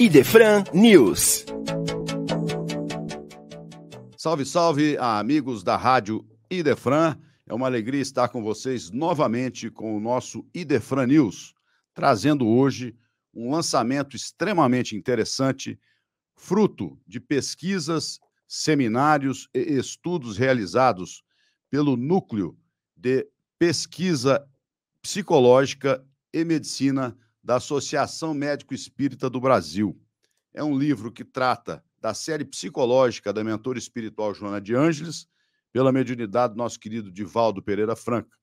Idefran News. Salve, salve, amigos da Rádio Idefran. É uma alegria estar com vocês novamente com o nosso Idefran News, trazendo hoje um lançamento extremamente interessante, fruto de pesquisas, seminários e estudos realizados pelo Núcleo de Pesquisa Psicológica e Medicina da Associação Médico Espírita do Brasil. É um livro que trata da série psicológica da mentora espiritual Joana de Ângeles, pela mediunidade do nosso querido Divaldo Pereira Franca.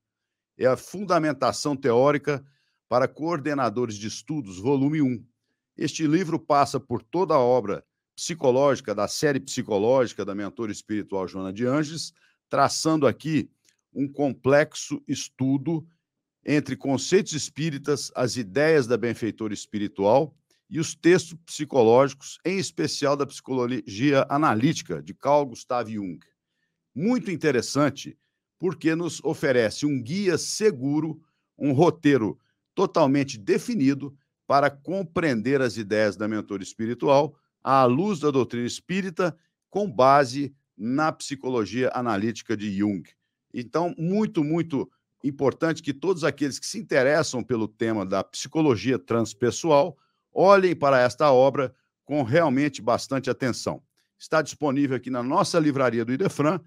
É a fundamentação teórica para coordenadores de estudos, volume 1. Este livro passa por toda a obra psicológica, da série psicológica da mentora espiritual Joana de Ângeles, traçando aqui um complexo estudo entre conceitos espíritas, as ideias da benfeitora espiritual e os textos psicológicos, em especial da psicologia analítica de Carl Gustav Jung. Muito interessante, porque nos oferece um guia seguro, um roteiro totalmente definido para compreender as ideias da mentora espiritual à luz da doutrina espírita, com base na psicologia analítica de Jung. Então, muito, muito importante que todos aqueles que se interessam pelo tema da psicologia transpessoal olhem para esta obra com realmente bastante atenção. Está disponível aqui na nossa livraria do Idefran,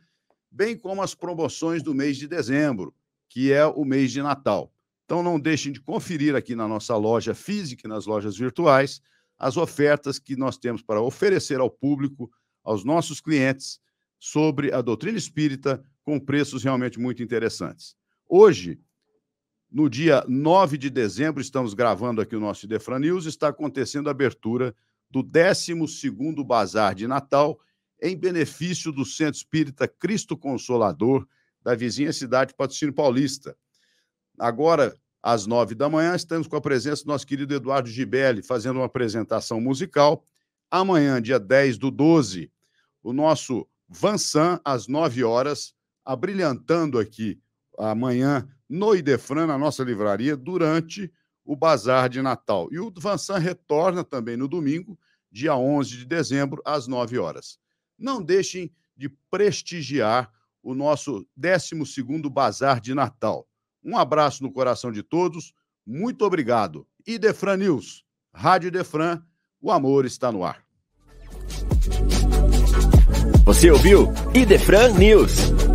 bem como as promoções do mês de dezembro, que é o mês de Natal. Então não deixem de conferir aqui na nossa loja física e nas lojas virtuais as ofertas que nós temos para oferecer ao público, aos nossos clientes, sobre a doutrina espírita com preços realmente muito interessantes. Hoje, no dia 9 de dezembro, estamos gravando aqui o nosso Defran News, está acontecendo a abertura do 12º Bazar de Natal em benefício do Centro Espírita Cristo Consolador da vizinha cidade de Patrocínio Paulista. Agora, às nove da manhã, estamos com a presença do nosso querido Eduardo Gibelli, fazendo uma apresentação musical. Amanhã, dia 10 do 12, o nosso Vansan, às nove horas, abrilhantando aqui amanhã no Idefran, na nossa livraria, durante o Bazar de Natal. E o Vansan retorna também no domingo, dia 11 de dezembro, às 9 horas. Não deixem de prestigiar o nosso 12º Bazar de Natal. Um abraço no coração de todos, muito obrigado. Idefran News, Rádio Idefran, o amor está no ar. Você ouviu Idefran News.